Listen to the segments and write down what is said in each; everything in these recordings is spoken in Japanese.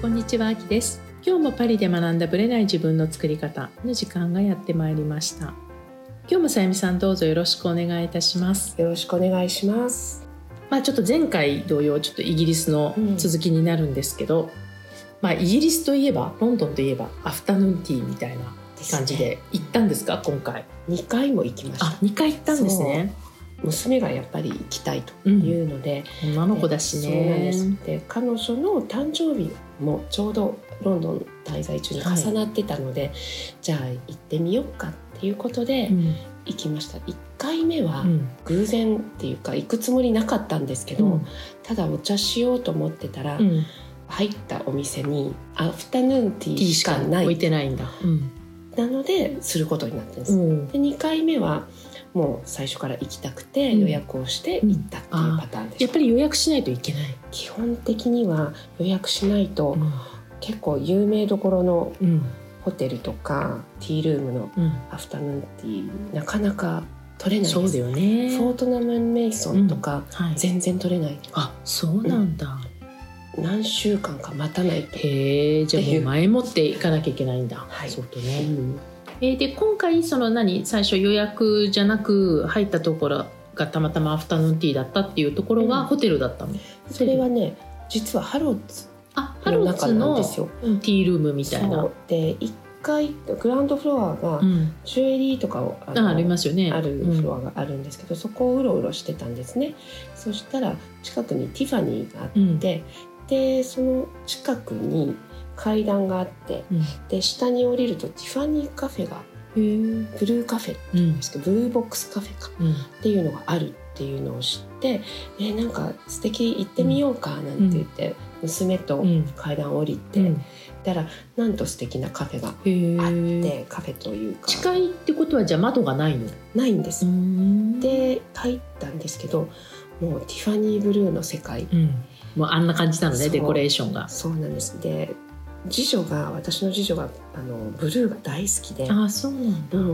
こんにちは、あきです。今日もパリで学んだブレない自分の作り方の時間がやってまいりました。今日もさゆみさんどうぞよろしくお願いいたします。よろしくお願いします。まあちょっと前回同様ちょっとイギリスの続きになるんですけど、まあイギリスといえばロンドンといえばアフタヌーンティーみたいな感じで行ったんですか今回？2回も行きましたあ、。2回行ったんですね。娘がやっぱり行きたいというので、女の子だしね。で彼女の誕生日もちょうどロンドン滞在中に重なってたので、じゃあ行ってみようかっていうことでうん行きました。1回目はうん。偶然っていうか行くつもりなかったんですけど、うん。ただお茶しようと思ってたら、うん。入ったお店にアフタヌーンティーしかない。しか置いてないんだ。うんなのですることになってるんです。うん。で2回目はもう最初から行きたくてうん。予約をして行ったっていうパターンでした、やっぱり予約しないといけない。基本的には予約しないと結構有名どころのうん。ホテルとかティールームのうん。アフタヌーンティーなかなか取れないです。そうだよね。フォートナム・メイソンとかはい。全然取れない、あ、そうなんだ。何週間か待たない。と、へえ、じゃあもう前もって行かなきゃいけないんだ。はい。そうとうね。ん。えーで今回その何？最初予約じゃなく入ったところがたまたまアフタヌーンティーだったっていうところはうん。ホテルだったの？それはね実はハロッズあ、ハロッズの中のティールームみたいな。で1階 ground floor がうん。ジュエリーとかをあのあ、ありますよね。あるうんフロアがあるんですけど、そこをうろうろしてたんですね。そしたら近くにティファニーがあって、うんでその近くに階段があってうん。で下に降りるとティファニーカフェが。ブルーカフェうんで。すけどブルーボックスカフェかうん。っていうのがあるっていうのを知ってえなんか素敵行ってみようかなんて言って、娘とうん階段降りて、うんたらなんと素敵なカフェがへあっえ。てカフェというか近いってことはじゃあ窓がないの？ないんですんで入ったんですけどもうティファニーブルーの世界うん。もうあんな感じなのねデコレーションが。そうなんですで次女が私の次女があのブルーが大好きで、あ、そうなんだ。うん、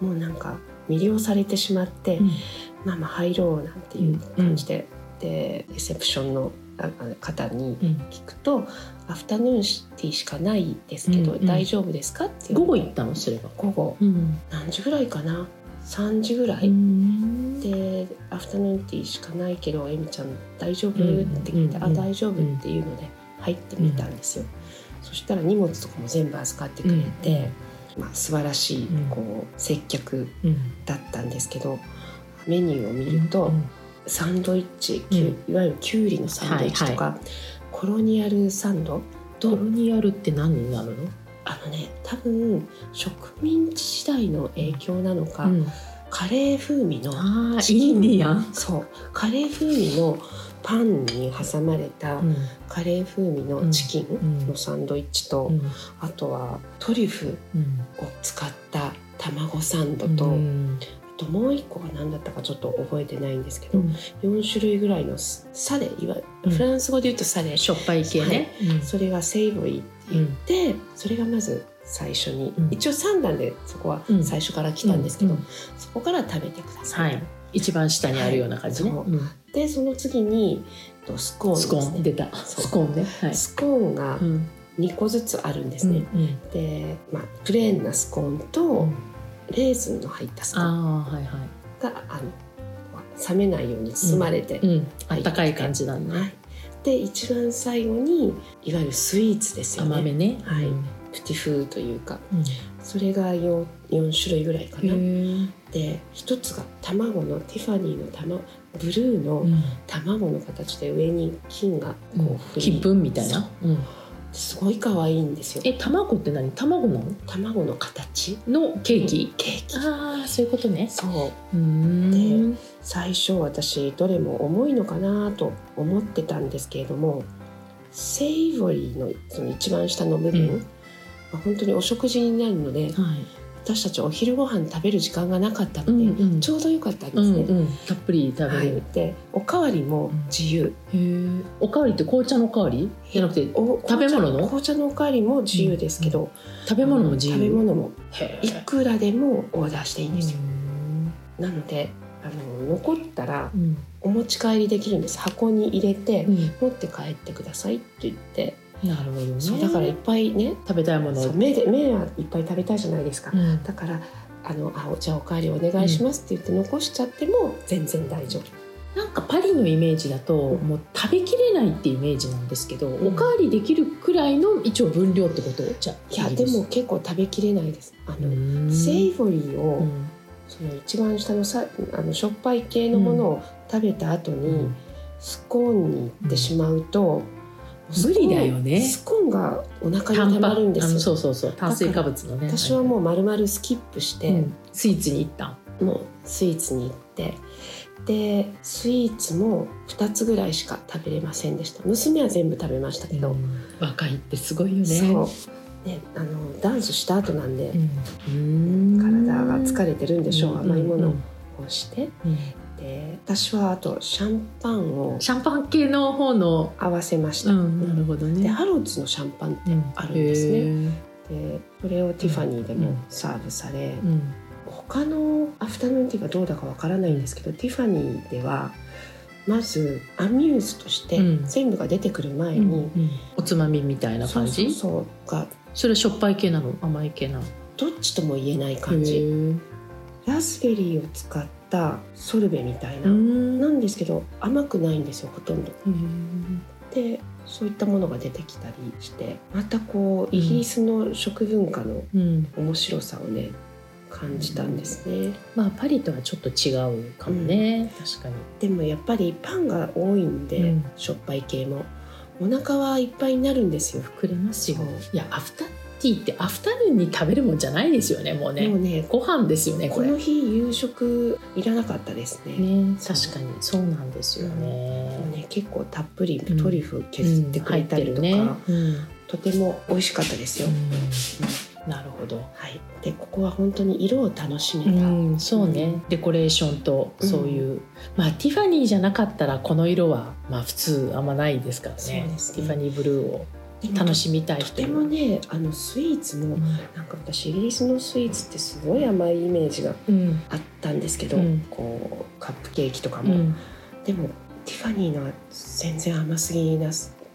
もうなんか魅了されてしまって、うんママ入ろうなんていう感じで、でレセプションの方にうん。聞くと「アフタヌーンティーしかないですけど、うんうん大丈夫ですか?」って午後言行ったの？それは。午後うん。何時ぐらいかな？3時ぐらい、うんで「アフタヌーンティーしかないけどエミちゃん大丈夫?」うんって聞いて「うん。あ大丈夫」っていうので入ってみたんですよ、そしたら荷物とかも全部預かってくれて、まあ、素晴らしいうん。こう接客うん。だったんですけどメニューを見ると、うんサンドイッチ、いわゆるきゅうりのサンドイッチとか、コロニアルサンド？とドロニアルって何になるの？あのね多分植民地時代の影響なのか、うんカレー風味のインディアン。そう。カレー風味のパンに挟まれたうん。カレー風味のチキンのサンドイッチと、うん。あとはトリュフうん。を使った卵サンドと、うん。あともう一個が何だったかちょっと覚えてないんですけど、うん。4種類ぐらいのスサレいわうん。フランス語で言うとサレ、しょっぱい系ね。それがセイボリーって言って、それがまず最初に、うん一応3段でそこはうん最初から来たんですけど、うんうんそこから食べてくださ。はいい。一番下にあるような感じね。はいうんでその次にとスコーンですスコねーン出た。スコーンね。はい。スコーンがうん2個ずつあるんですうんね、で、まあ、プレーンなスコーンとレーズンの入ったスコーンああはいはい。があの冷めないように包まれて、うん。あったかい感じなんねはい。で一番最後にいわゆるスイーツですよね甘めね。はいうんプティフーというかうんそれが 4, 4種類ぐらいかへな、ーで一つが卵のティファニーの卵ブルーのうん卵の形で上に金がこう金粉みたいな？うんすごい可愛いんですよえ卵って何？卵なの？卵の形？のケーキ？ケーキああそういうことね。そううーん。最初私どれも重いのかなと思ってたんですけれどもセイボリーのその一番下の部分、うんまあ本当にお食事になるのではい。私たちお昼ご飯食べる時間がなかったので、うんうん。ちょうどよかったんでうすね。んうん。たっぷり食べはい。おかわりも自由、へえ。おかわりって紅茶のおかわり？じゃなくてお食べ物の？紅茶のおかわりも自由ですけど、食べ物も自由。食べ物も。へいくらでもオーダーしていいんですよ、うんなのであの残ったらうん。お持ち帰りできるんです。箱に入れて、うん。持って帰ってくださいって言ってなるほどね。そうだからいっぱいね食べたいもの目で目はいっぱい食べたいじゃないですか、うん。だからあのあじゃあおかわりお願いしますって言って残しちゃっても全然大丈夫、なんかパリのイメージだと、うん。もう食べきれないっていうイメージなんですけど、ん。おかわりできるくらいの一応分量ってこと？じゃいやでも結構食べきれないです。あの、うん。セイボリーを、うん。その一番下のさあのしょっぱい系のものを食べた後に、うん。スコーンに行ってしまうと、無理だよね。スコーンがお腹にたまるんですそうそうそう。炭水化物のね。私はもう丸々スキップして、うん。スイーツに行ったもうスイーツに行って。でスイーツも2つぐらいしか食べれませんでした。娘は全部食べましたけど、若いってすごいよね。そう。ねあのダンスした後なんで、うん。体が疲れてるんでしょう、甘いものうん。をしてうんで私はあとシャンパンをシャンパン系の方の合わせました、うんなるほどね。でハロッズのシャンパンってうんあるんですね。へー。でそれをティファニーでもうんサーブされ、うん。他のアフタヌーンティーがどうだかわからないんですけど、ティファニーではまずアミューズとしてうん。全部が出てくる前うんに、おつまみみたいな感じ？そうそうそう。がそれはしょっぱい系なの？甘い系なの？どっちとも言えない感じ。じラズベリーを使ったソルベみたいな、うん。なんですけど甘くないんですよほとんど。でそういったものが出てきたりしてまたこうイギリスの食文化のうん。面白さをね感じたんですね。まあパリとはちょっと違うかもね。確かに。でもやっぱりパンが多いんで、うん。しょっぱい系も。お腹はいっぱいになるんですよ。膨れますよ。いやアフタティーってアフタヌーンに食べるもんじゃないですよねもうね。もうね。ご飯ですよねこれ。この日夕食いらなかったですね。ね確かにそうなんですよもうねね結構たっぷりうんトリュフ削ってくれたりとか、うん入ってるね。とても美味しかったですよ。うん。なるほど。はい。でここは本当に色を楽しめうた。ん、そうね、デコレーションとそういう、まあティファニーじゃなかったらこの色はまあ普通あんまないですからね。ね。ティファニーブルーを楽しみたいとて人にはもねあのスイーツも、うん。なんか私イギリスのスイーツってすごい甘いイメージがうん。あったんですけど、うん。こうカップケーキとかも、うん。でもティファニーのは全然甘すぎな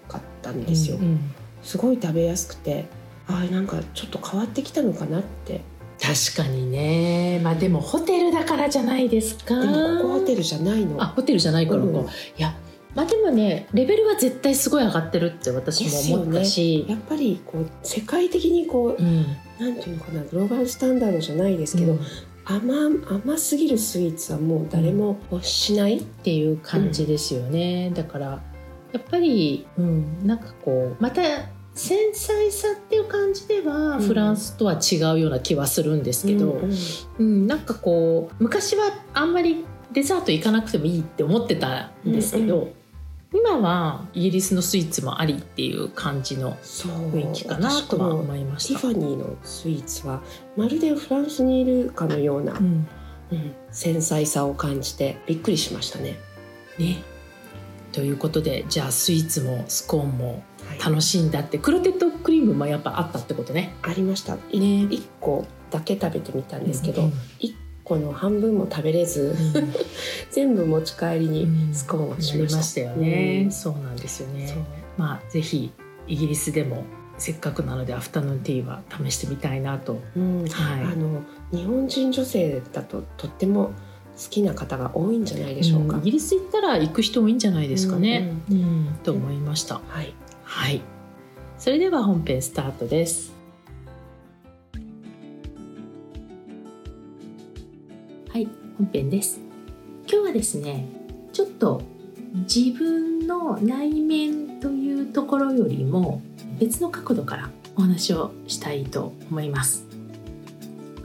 かったんですよ、うん。すごい食べやすくてあーなんかちょっと変わってきたのかなって。確かにね。まあでもホテルだからじゃないですか。でもここホテルじゃないの。あホテルじゃないからか、うん。いやまあでもねレベルは絶対すごい上がってるって私も思ったし、やっぱりこう世界的にこううん。なんていうのかなグローバルスタンダードじゃないですけど、うん。甘甘すぎるスイーツはもう誰も欲しない、っていう感じですよね、だからやっぱり、うん、なんかこうまた繊細さっていう感じでは、うん。フランスとは違うような気はするんですけど、うんうん。うんなんかこう昔はあんまりデザート行かなくてもいいって思ってたんですけど、うん今はイギリスのスイーツもありっていう感じの雰囲気かな私とは思いました。ティファニーのスイーツはまるでフランスにいるかのような、うんうん繊細さを感じてびっくりしましたね。ね、ということでじゃあスイーツもスコーンもはい楽しんだってクロテッドクリームもやっぱあったってことね。ありました。いね1個だけ食べてみたんですけど、うん1個の半分も食べれず、うん。全部持ち帰りにスコーンをしました。なりましたよね、うん。そうなんですよね。まあぜひイギリスでもせっかくなのでアフタヌーンティーは試してみたいなと。うん。はい。あの日本人女性だととっても好きな方が多いんじゃないでしょうか。ん。イギリス行ったら行く人多いんじゃないですかね、うんと思いました。はい、はい。それでは本編スタートです本編です今日はですねちょっと自分の内面というところよりも別の角度からお話をしたいと思います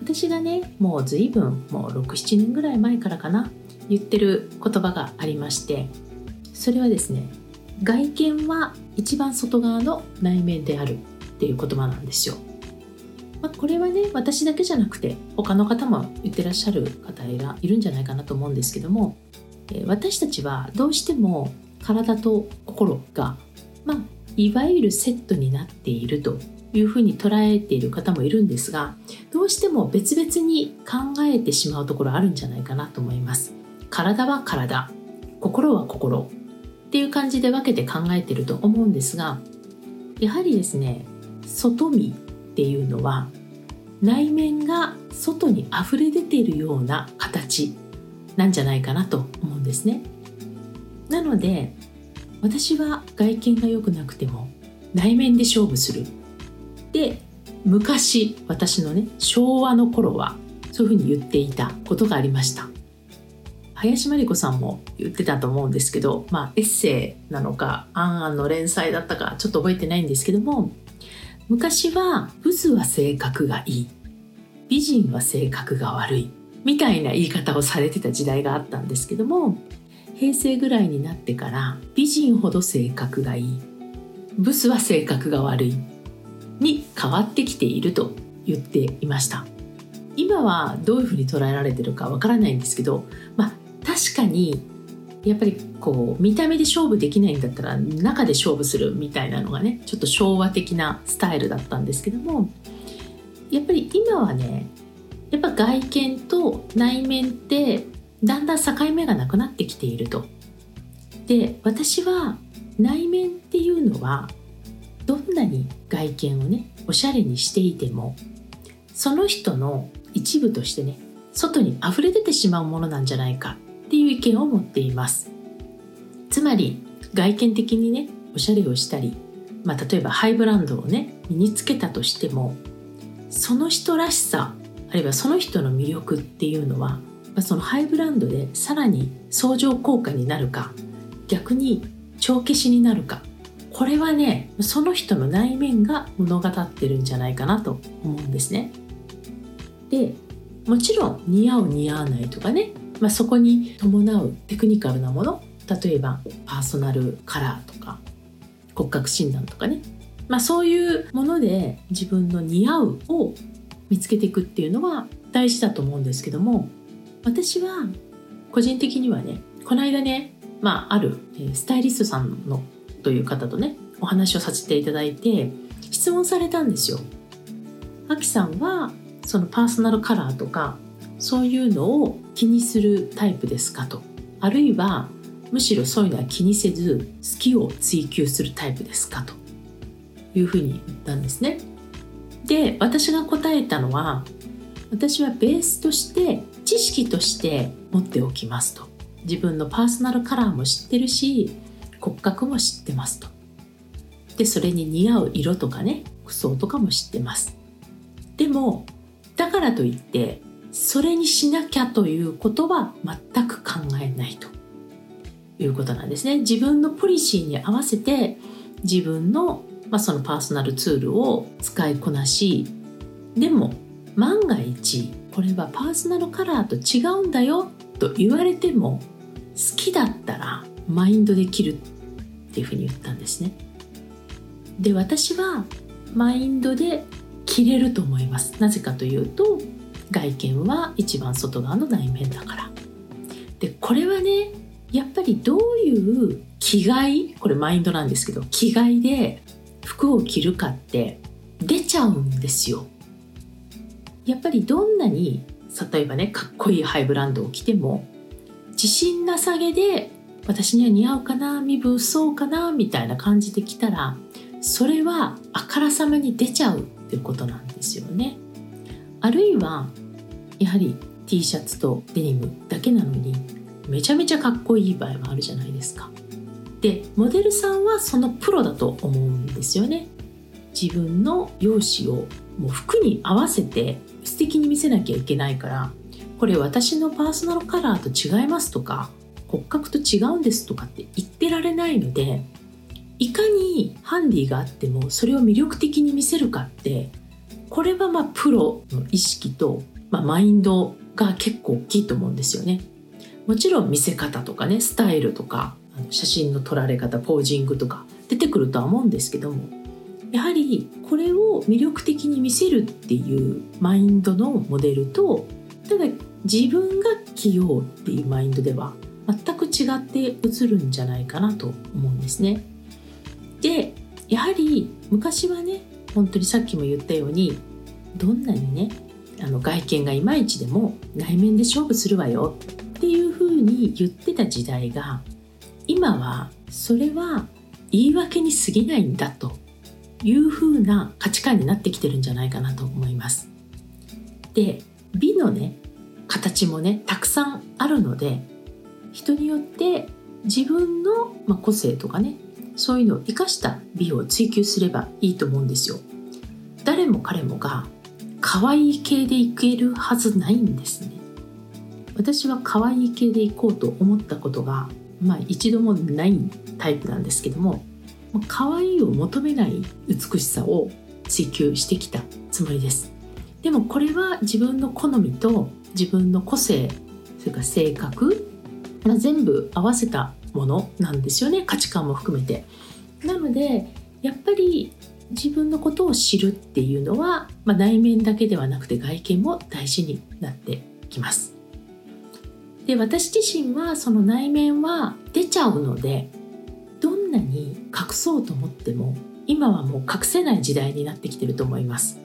私がねもう随分もう67年ぐらい前からかな言ってる言葉がありましてそれはですね外見は一番外側の内面であるっていう言葉なんですよ。まあ、これはね私だけじゃなくて他の方も言ってらっしゃる方いらいるんじゃないかなと思うんですけども、私たちはどうしても体と心が、まあ、いわゆるセットになっているというふうに捉えている方もいるんですがどうしても別々に考えてしまうところあるんじゃないかなと思います。体は体心は心っていう感じで分けて考えていると思うんですがやはりですね外見っていうのは内面が外に溢れ出ているような形なんじゃないかなと思うんですね。なので私は外見が良くなくても内面で勝負する。で昔私のね昭和の頃はそういうふうに言っていたことがありました。林真理子さんも言ってたと思うんですけど、まあ、エッセイなのか「あんあん」の連載だったかちょっと覚えてないんですけども昔はブスは性格がいい。美人は性格が悪い。みたいな言い方をされてた時代があったんですけども平成ぐらいになってから美人ほど性格がいい。ブスは性格が悪い。に変わってきていると言っていました。今はどういうふうに捉えられてるかわからないんですけどまあ確かにやっぱりこう見た目で勝負できないんだったら中で勝負するみたいなのがねちょっと昭和的なスタイルだったんですけどもやっぱり今はねやっぱ外見と内面ってだんだん境目がなくなってきていると。で私は内面っていうのはどんなに外見をねおしゃれにしていてもその人の一部としてね外に溢れ出てしまうものなんじゃないかっていう意見を持っていますつまり外見的にねおしゃれをしたり、まあ、例えばハイブランドをね身につけたとしてもその人らしさあるいはその人の魅力っていうのはまそのハイブランドでさらに相乗効果になるか逆に帳消しになるかこれはねその人の内面が物語ってるんじゃないかなと思うんですね。でもちろん似合う似合わないとかね、まあ、そこに伴うテクニカルなもの例えばパーソナルカラーとか骨格診断とかね、まあ、そういうもので自分の似合うを見つけていくっていうのは大事だと思うんですけども私は個人的にはねこの間ね、まあ、あるスタイリストさんのという方とねお話をさせていただいて質問されたんですよ。あきさんはそのパーソナルカラーとかそういうのを気にするタイプですかと。あるいはむしろそういうのは気にせず好きを追求するタイプですかと。いうふうに言ったんですね。で私が答えたのは私はベースとして知識として持っておきますと。自分のパーソナルカラーも知ってるし骨格も知ってますと。でそれに似合う色とかね服装とかも知ってます。でもだからといってそれにしなきゃということは全く考えないと。いうことなんですね。自分のポリシーに合わせて自分の、まあ、そのパーソナルツールを使いこなしでも万が一これはパーソナルカラーと違うんだよと言われても好きだったらマインドできるっていうふうに言ったんですね。で私はマインドで着れると思います。なぜかというと外見は一番外側の内面だから。でこれはねやっぱりどういう着替えこれマインドなんですけど着替えで服を着るかって出ちゃうんですよ。やっぱりどんなに例えばねかっこいいハイブランドを着ても自信なさげで私には似合うかな身分そうかなみたいな感じで着たらそれはあからさまに出ちゃうっていうことなんですよね。あるいはやはり T シャツとデニムだけなのにめちゃめちゃかっこいい場合もあるじゃないですか。でモデルさんはそのプロだと思うんですよね。自分の容姿をもう服に合わせて素敵に見せなきゃいけないからこれ私のパーソナルカラーと違いますとか骨格と違うんですとかって言ってられないのでいかにハンディがあってもそれを魅力的に見せるかってこれはまあプロの意識と、まあ、マインドが結構大きいと思うんですよね。もちろん見せ方とかねスタイルとか写真の撮られ方ポージングとか出てくるとは思うんですけどもやはりこれを魅力的に見せるっていうマインドのモデルとただ自分が着ようっていうマインドでは全く違って映るんじゃないかなと思うんですね。でやはり昔はね本当にさっきも言ったようにどんなにねあの外見がいまいちでも内面で勝負するわよっていうふうに言ってた時代が今はそれは言い訳に過ぎないんだという風な価値観になってきてるんじゃないかなと思います。で美のね形もねたくさんあるので人によって自分の、ま、個性とかねそういうのを生かした美を追求すればいいと思うんですよ。誰も彼もが可愛い系でいけるはずないんですね。私は可愛い系でいこうと思ったことがまあ一度もないタイプなんですけども可愛いを求めない美しさを追求してきたつもりです。でもこれは自分の好みと自分の個性それから性格、まあ、全部合わせたものなんですよね。価値観も含めて。なのでやっぱり自分のことを知るっていうのは、まあ、内面だけではなくて外見も大事になってきます。で私自身はその内面は出ちゃうのでどんなに隠そうと思っても今はもう隠せない時代になってきてると思います。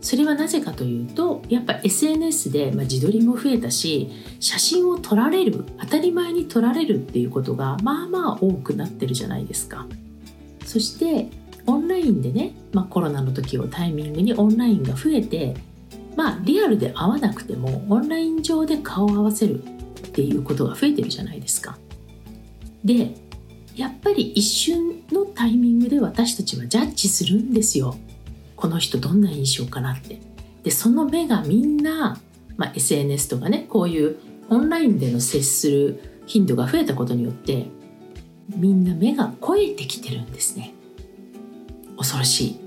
それはなぜかというとやっぱ SNS で、まあ、自撮りも増えたし写真を撮られる当たり前に撮られるっていうことがまあまあ多くなってるじゃないですか。そしてオンラインでね、まあ、コロナの時をタイミングにオンラインが増えてまあリアルで会わなくてもオンライン上で顔を合わせるっていうことが増えてるじゃないですか。でやっぱり一瞬のタイミングで私たちはジャッジするんですよ。この人どんな印象かなって。でその目がみんな、まあ、SNS とかねこういうオンラインでの接する頻度が増えたことによってみんな目が肥えてきてるんですね。恐ろし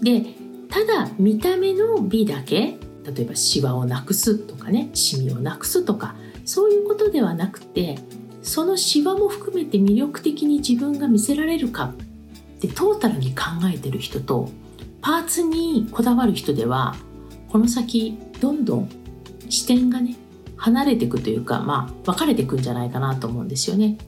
いでただ見た目の美だけ例えばシワをなくすとかねシミをなくすとかそういうことではなくてそのシワも含めて魅力的に自分が見せられるかってトータルに考えてる人とパーツにこだわる人ではこの先どんどん視点がね離れていくというかまあ分かれていくんじゃないかなと思うんですよね。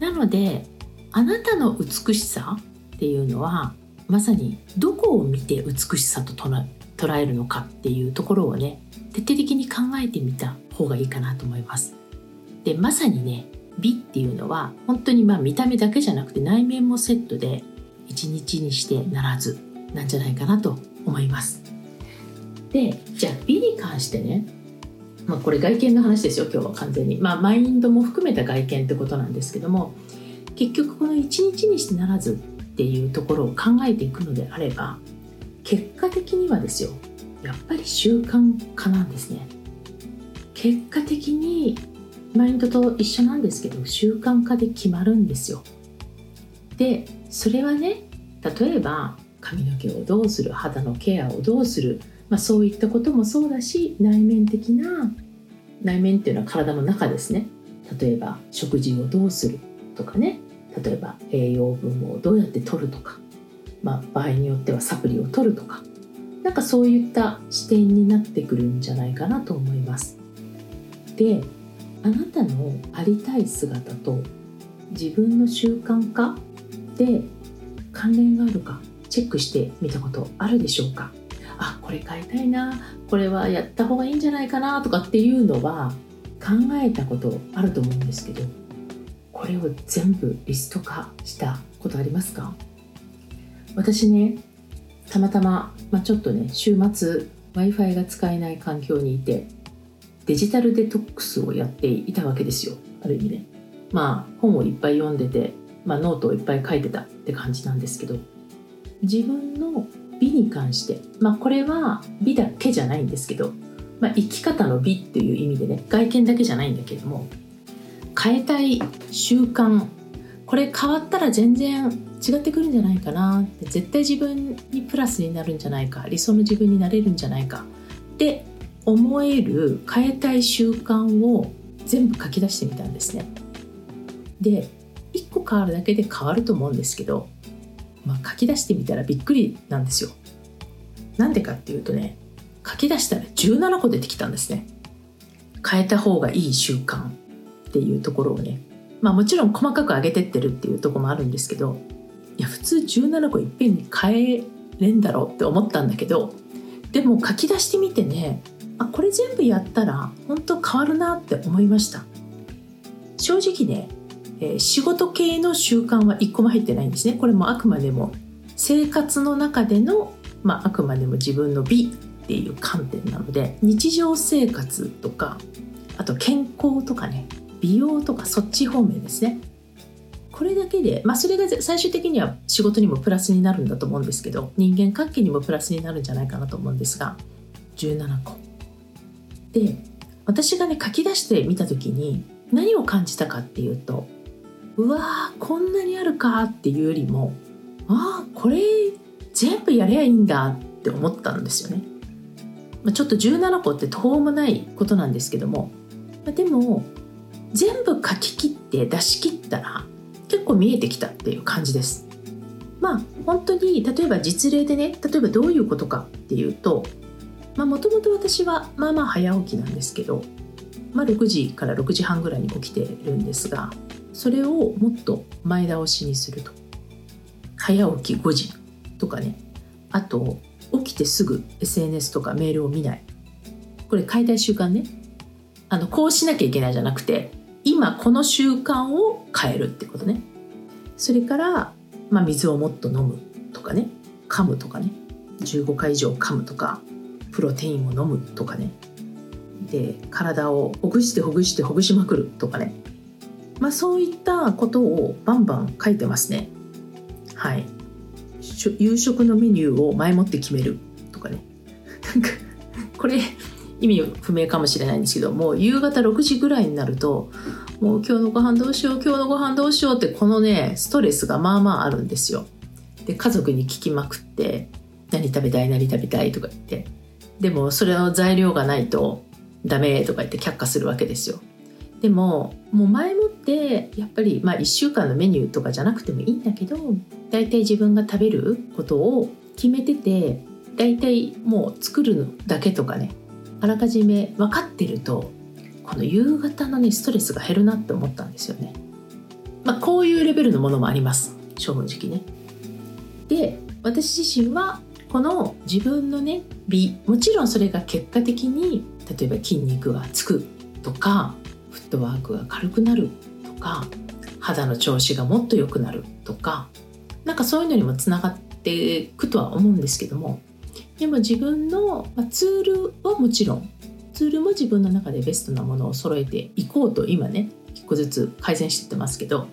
なのであなたの美しさっていうのはまさにどこを見て美しさと捉えるのかっていうところをね徹底的に考えてみた方がいいかなと思います。でまさにね美っていうのは本当にまあ見た目だけじゃなくて内面もセットで一日にしてならずなんじゃないかなと思います。でじゃあ美に関してね、まあ、これ外見の話ですよ今日は完全に、まあ、マインドも含めた外見ってことなんですけども結局この一日にしてならずっていうところを考えていくのであれば結果的にはですよやっぱり習慣化なんですね。結果的にマインドと一緒なんですけど習慣化で決まるんですよ。でそれはね例えば髪の毛をどうする肌のケアをどうする、まあ、そういったこともそうだし内面的な内面っていうのは体の中ですね。例えば食事をどうするとかね。例えば栄養分をどうやって取るとか、まあ、場合によってはサプリを取るとかなんかそういった視点になってくるんじゃないかなと思います。であなたのありたい姿と自分の習慣化で関連があるかチェックしてみたことあるでしょうか？あこれ買いたいなこれはやった方がいいんじゃないかなとかっていうのは考えたことあると思うんですけどこれを全部リスト化したことありますか？私ねたまたま、まあ、ちょっとね週末 w i f i が使えない環境にいてデジタルデトックスをやっていたわけですよ。ある意味ね。まあ本をいっぱい読んでて、まあ、ノートをいっぱい書いてたって感じなんですけど自分の美に関してまあこれは美だけじゃないんですけど、まあ、生き方の美っていう意味でね外見だけじゃないんだけども変えたい習慣これ変わったら全然違ってくるんじゃないかな絶対自分にプラスになるんじゃないか理想の自分になれるんじゃないかって思える変えたい習慣を全部書き出してみたんですね。で1個変わるだけで変わると思うんですけど、まあ、書き出してみたらびっくりなんですよ。なんでかっていうとね書き出したら17個出てきたんですね。変えた方がいい習慣っていうところをねまあもちろん細かく上げてってるっていうとこもあるんですけどいや普通17個いっぺんに変えれんだろうって思ったんだけどでも書き出してみてねあこれ全部やったら本当変わるなって思いました。正直ね、えー、仕事系の習慣は1個も入ってないんですね。これもあくまでも生活の中での、まあ、あくまでも自分の美っていう観点なので日常生活とかあと健康とかね美容とかそっち方面ですねこれだけで、まあ、それが最終的には仕事にもプラスになるんだと思うんですけど人間関係にもプラスになるんじゃないかなと思うんですが17個で私がね書き出してみた時に何を感じたかっていうとうわーこんなにあるかっていうよりもああこれ全部やりゃいいんだって思ったんですよね。まあ、ちょっと17個って途方もないことなんですけども、まあ、でも全部書き切って出し切ったら結構見えてきたっていう感じです。まあ本当に例えば実例でね例えばどういうことかっていうともともと私はまあまあ早起きなんですけど、まあ、6時から6時半ぐらいに起きてるんですがそれをもっと前倒しにすると。早起き5時とかね。あと起きてすぐ SNS とかメールを見ない。これ変えたい習慣ね。あのこうしなきゃいけないじゃなくて今この習慣を変えるってことね。それから、まあ、水をもっと飲むとかね。噛むとかね。15回以上噛むとか。プロテインを飲むとかね。で体をほぐしてほぐしてほぐしまくるとかね。まあそういったことをバンバン書いてますね。はい。夕食のメニューを前もって決めるとかね。なんかこれ意味不明かもしれないんですけども夕方6時ぐらいになるともう今日のご飯どうしよう今日のご飯どうしようってこのねストレスがまあまああるんですよ。で家族に聞きまくって何食べたい何食べたいとか言ってでもそれの材料がないとダメとか言って却下するわけですよ。でももう前もってやっぱりまあ1週間のメニューとかじゃなくてもいいんだけど大体自分が食べることを決めてて大体もう作るだけとかねあらかじめ分かってるとこの夕方のねストレスが減るなって思ったんですよね。まあ、こういうレベルのものもあります正直ね。で私自身はこの自分のね美もちろんそれが結果的に例えば筋肉がつくとかフットワークが軽くなるとか肌の調子がもっと良くなるとかなんかそういうのにもつながっていくとは思うんですけどもでも自分の、まツールはもちろんツールも自分の中でベストなものを揃えていこうと今ね一個ずつ改善してってますけど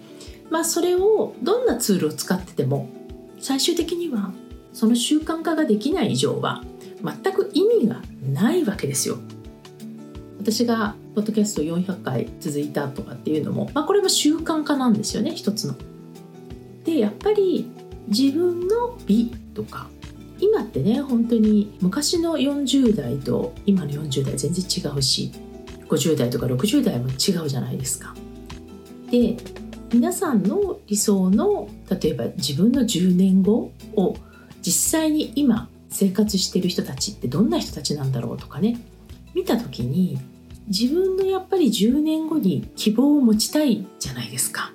まあそれをどんなツールを使ってても最終的にはその習慣化ができない以上は全く意味がないわけですよ。私がポッドキャスト400回続いたとかっていうのも、まあ、これも習慣化なんですよね一つの。でやっぱり自分の美とか今ってね本当に昔の40代と今の40代全然違うし50代とか60代も違うじゃないですか。で皆さんの理想の例えば自分の10年後を実際に今生活してる人たちってどんな人たちなんだろうとかね見た時に自分のやっぱり10年後に希望を持ちたいじゃないですか。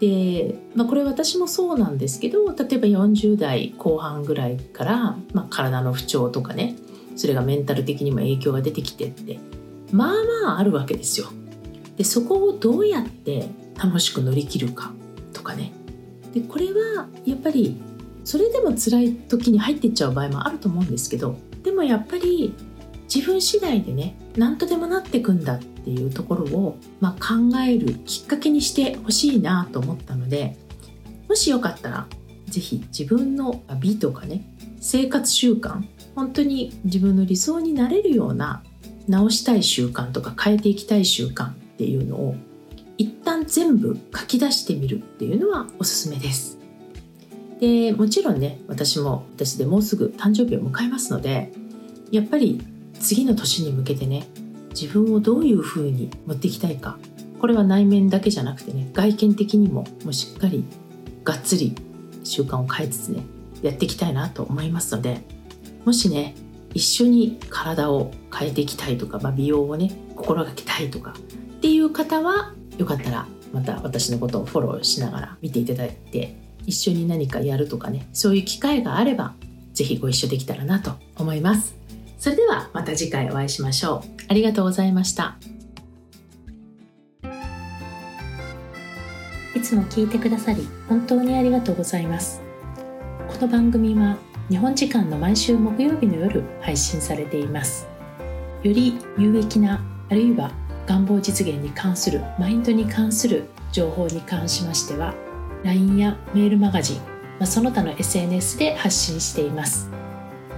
で、まあ、これ私もそうなんですけど例えば40代後半ぐらいから、まあ、体の不調とかねそれがメンタル的にも影響が出てきてってまあまああるわけですよ。でそこをどうやって楽しく乗り切るかとかねでこれはやっぱりそれでも辛い時に入っていっちゃう場合もあると思うんですけどでもやっぱり自分次第でね何とでもなってくんだっていうところを、まあ、考えるきっかけにしてほしいなと思ったのでもしよかったら是非自分の美とかね生活習慣本当に自分の理想になれるような直したい習慣とか変えていきたい習慣っていうのを一旦全部書き出してみるっていうのはおすすめです。でもちろんね私も私でもうすぐ誕生日を迎えますのでやっぱり次の年に向けてね自分をどういう風に持っていきたいか。これは内面だけじゃなくてね外見的にももうしっかりがっつり習慣を変えつつねやっていきたいなと思いますのでもしね一緒に体を変えていきたいとか、まあ、美容をね心がけたいとかっていう方はよかったらまた私のことをフォローしながら見ていただいて一緒に何かやるとかねそういう機会があれば是非ご一緒できたらなと思います。それではまた次回お会いしましょう。ありがとうございました。いつも聞いてくださり本当にありがとうございます。この番組は日本時間の毎週木曜日の夜配信されています。より有益なあるいは願望実現に関するマインドに関する情報に関しましては LINE やメールマガジン、まあ、その他の SNS で発信しています。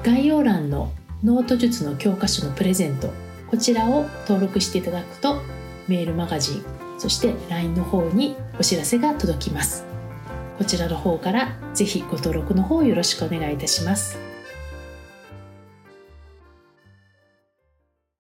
概要欄のノート術の教科書のプレゼント。こちらを登録していただくとメールマガジンそして LINE の方にお知らせが届きます。こちらの方からぜひご登録の方よろしくお願いいたします。